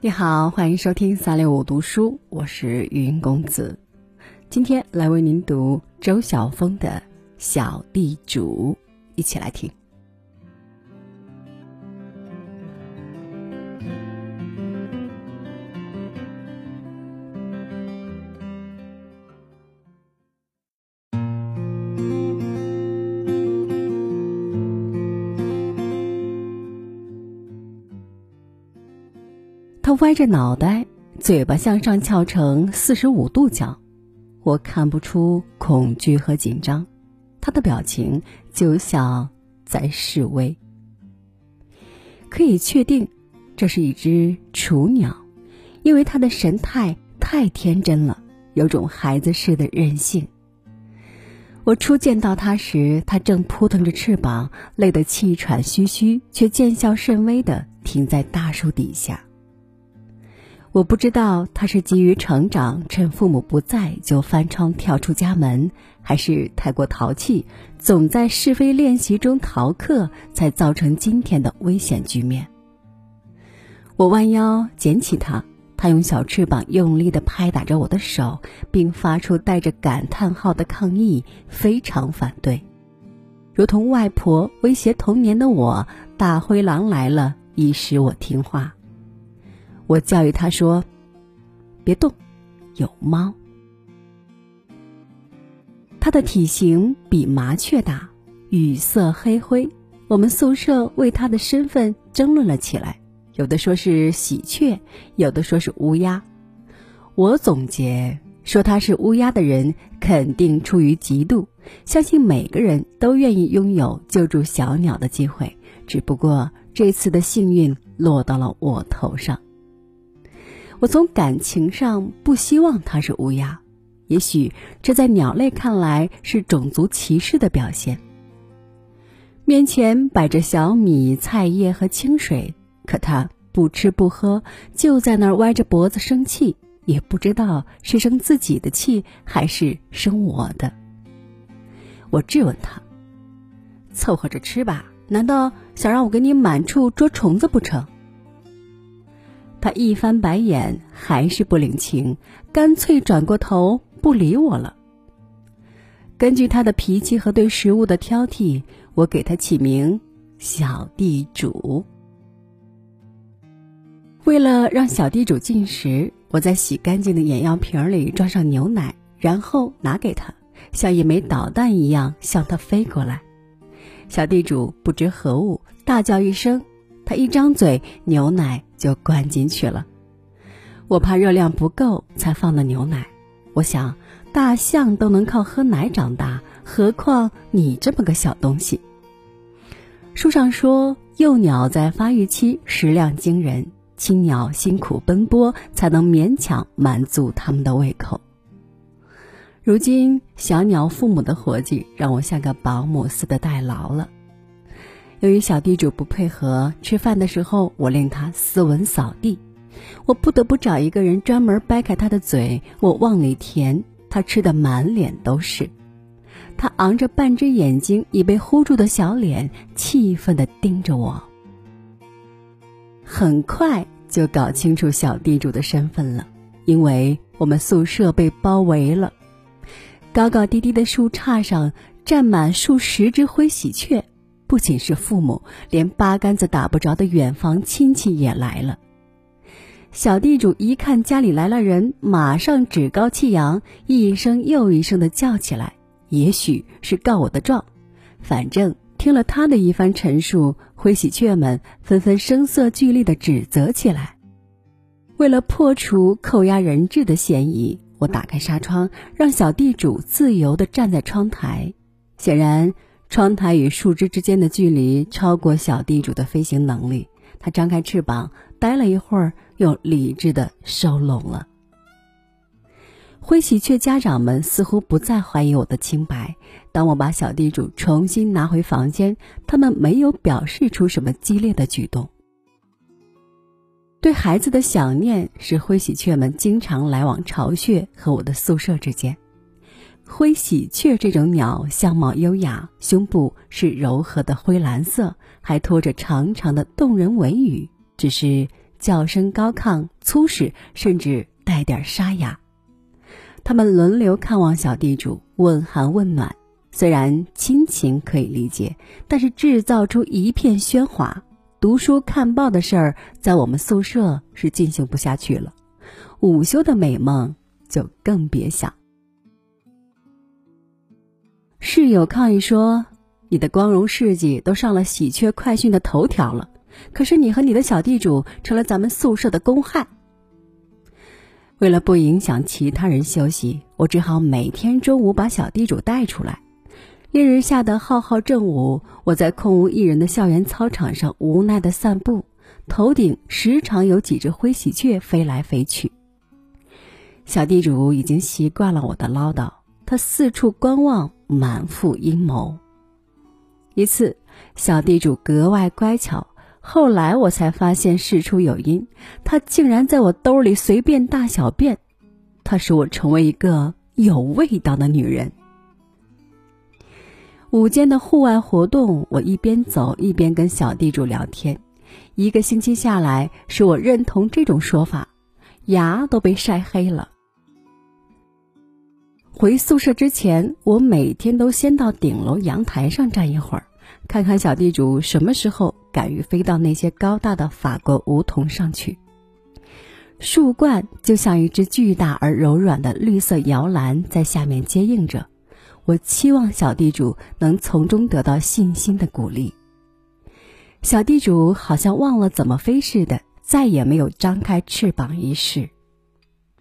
你好，欢迎收听三六五读书，我是语音公子。今天来为您读周晓峰的《小地主》，一起来听。歪着脑袋，嘴巴向上翘成四十五度角，我看不出恐惧和紧张，他的表情就像在示威。可以确定，这是一只雏鸟，因为它的神态太天真了，有种孩子似的任性。我初见到它时，它正扑腾着翅膀，累得气喘吁吁，却见效甚微的停在大树底下。我不知道他是急于成长，趁父母不在就翻窗跳出家门，还是太过淘气，总在是非练习中逃课，才造成今天的危险局面。我弯腰捡起它，它用小翅膀用力地拍打着我的手，并发出带着感叹号的抗议，非常反对，如同外婆威胁童年的我：“大灰狼来了，以使我听话。”我教育他说：“别动，有猫。”它的体型比麻雀大，羽色黑灰。我们宿舍为它的身份争论了起来，有的说是喜鹊，有的说是乌鸦。我总结说，他是乌鸦的人肯定出于嫉妒，相信每个人都愿意拥有救助小鸟的机会，只不过这次的幸运落到了我头上。我从感情上不希望它是乌鸦，也许这在鸟类看来是种族歧视的表现。面前摆着小米、菜叶和清水，可它不吃不喝，就在那儿歪着脖子生气，也不知道是生自己的气还是生我的。我质问他：“凑合着吃吧，难道想让我给你满处捉虫子不成？”他一翻白眼，还是不领情，干脆转过头不理我了。根据他的脾气和对食物的挑剔，我给他起名“小地主”。为了让小地主进食，我在洗干净的眼药瓶里装上牛奶，然后拿给他，像一枚导弹一样向他飞过来。小地主不知何物，大叫一声。他一张嘴，牛奶就灌进去了。我怕热量不够，才放的牛奶。我想，大象都能靠喝奶长大，何况你这么个小东西？书上说，幼鸟在发育期食量惊人，青鸟辛苦奔波才能勉强满足它们的胃口。如今，小鸟父母的活计让我像个保姆似的代劳了。由于小地主不配合吃饭的时候，我令他斯文扫地，我不得不找一个人专门掰开他的嘴，我往里填，他吃的满脸都是。他昂着半只眼睛，已被糊住的小脸，气愤地盯着我。很快就搞清楚小地主的身份了，因为我们宿舍被包围了，高高低低的树杈上站满数十只灰喜鹊。不仅是父母，连八竿子打不着的远房亲戚也来了。小地主一看家里来了人，马上趾高气扬，一声又一声的叫起来。也许是告我的状，反正听了他的一番陈述，灰喜鹊们纷纷声色俱厉的指责起来。为了破除扣押人质的嫌疑，我打开纱窗，让小地主自由的站在窗台。显然。窗台与树枝之间的距离超过小地主的飞行能力，他张开翅膀，待了一会儿，又理智的收拢了。灰喜鹊家长们似乎不再怀疑我的清白。当我把小地主重新拿回房间，他们没有表示出什么激烈的举动。对孩子的想念使灰喜鹊们经常来往巢穴和我的宿舍之间。灰喜鹊这种鸟相貌优雅，胸部是柔和的灰蓝色，还拖着长长的动人尾羽。只是叫声高亢、粗实，甚至带点沙哑。他们轮流看望小地主，问寒问暖。虽然亲情可以理解，但是制造出一片喧哗，读书看报的事儿在我们宿舍是进行不下去了。午休的美梦就更别想。室友抗议说：“你的光荣事迹都上了喜鹊快讯的头条了，可是你和你的小地主成了咱们宿舍的公害。”为了不影响其他人休息，我只好每天中午把小地主带出来。烈日下的浩浩正午，我在空无一人的校园操场上无奈的散步，头顶时常有几只灰喜鹊飞来飞去。小地主已经习惯了我的唠叨，他四处观望，满腹阴谋。一次，小地主格外乖巧，后来我才发现事出有因，他竟然在我兜里随便大小便，他使我成为一个有味道的女人。午间的户外活动，我一边走一边跟小地主聊天。一个星期下来，使我认同这种说法，牙都被晒黑了。回宿舍之前，我每天都先到顶楼阳台上站一会儿，看看小地主什么时候敢于飞到那些高大的法国梧桐上去。树冠就像一只巨大而柔软的绿色摇篮，在下面接应着。我期望小地主能从中得到信心的鼓励。小地主好像忘了怎么飞似的，再也没有张开翅膀一试。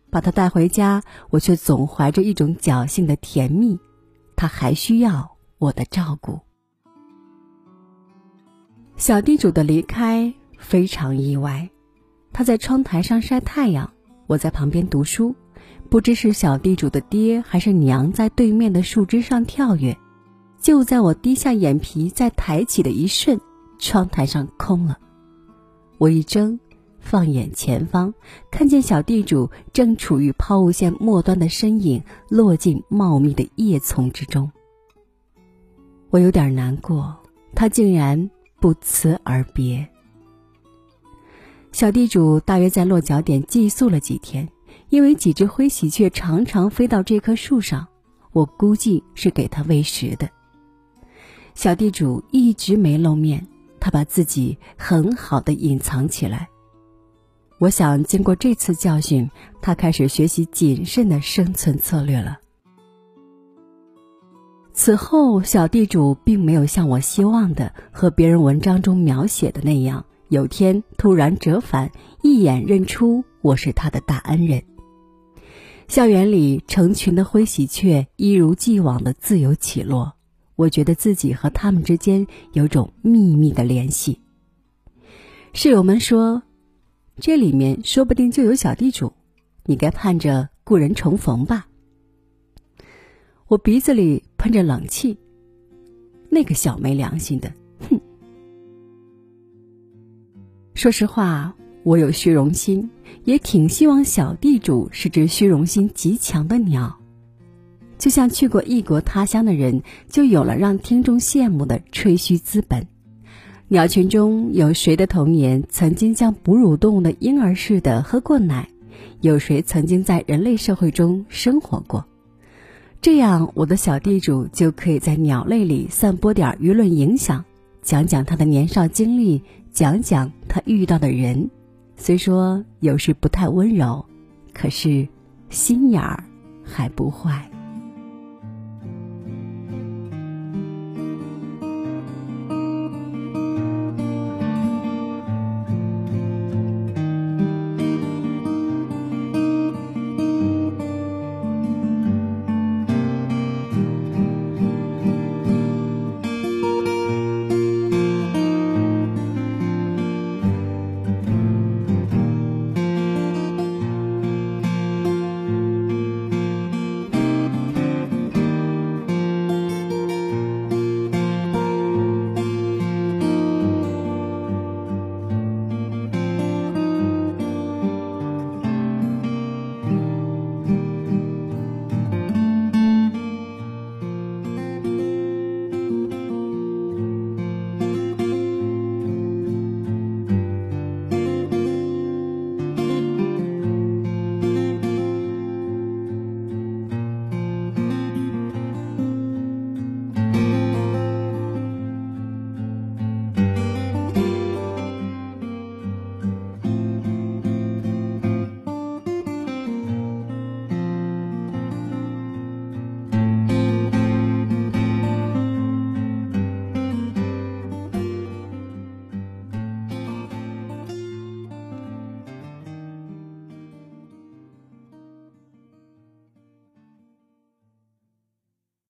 把他带回家，我却总怀着一种侥幸的甜蜜。他还需要我的照顾。小地主的离开非常意外，他在窗台上晒太阳，我在旁边读书。不知是小地主的爹还是娘在对面的树枝上跳跃，就在我低下眼皮再抬起的一瞬，窗台上空了。我一睁，放眼前方，看见小地主正处于抛物线末端的身影落进茂密的叶丛之中。我有点难过，他竟然不辞而别。小地主大约在落脚点寄宿了几天。因为几只灰喜鹊常常飞到这棵树上，我估计是给它喂食的。小地主一直没露面，他把自己很好的隐藏起来。我想，经过这次教训，他开始学习谨慎的生存策略了。此后，小地主并没有像我希望的和别人文章中描写的那样，有天突然折返，一眼认出我是他的大恩人。校园里成群的灰喜鹊一如既往的自由起落，我觉得自己和它们之间有种秘密的联系。室友们说，这里面说不定就有小地主，你该盼着故人重逢吧。我鼻子里喷着冷气，那个小没良心的，哼！说实话。我有虚荣心，也挺希望小地主是只虚荣心极强的鸟，就像去过异国他乡的人，就有了让听众羡慕的吹嘘资本。鸟群中有谁的童年曾经像哺乳动物的婴儿似的喝过奶？有谁曾经在人类社会中生活过？这样，我的小地主就可以在鸟类里散播点舆论影响，讲讲他的年少经历，讲讲他遇到的人。虽说有时不太温柔，可是心眼儿还不坏。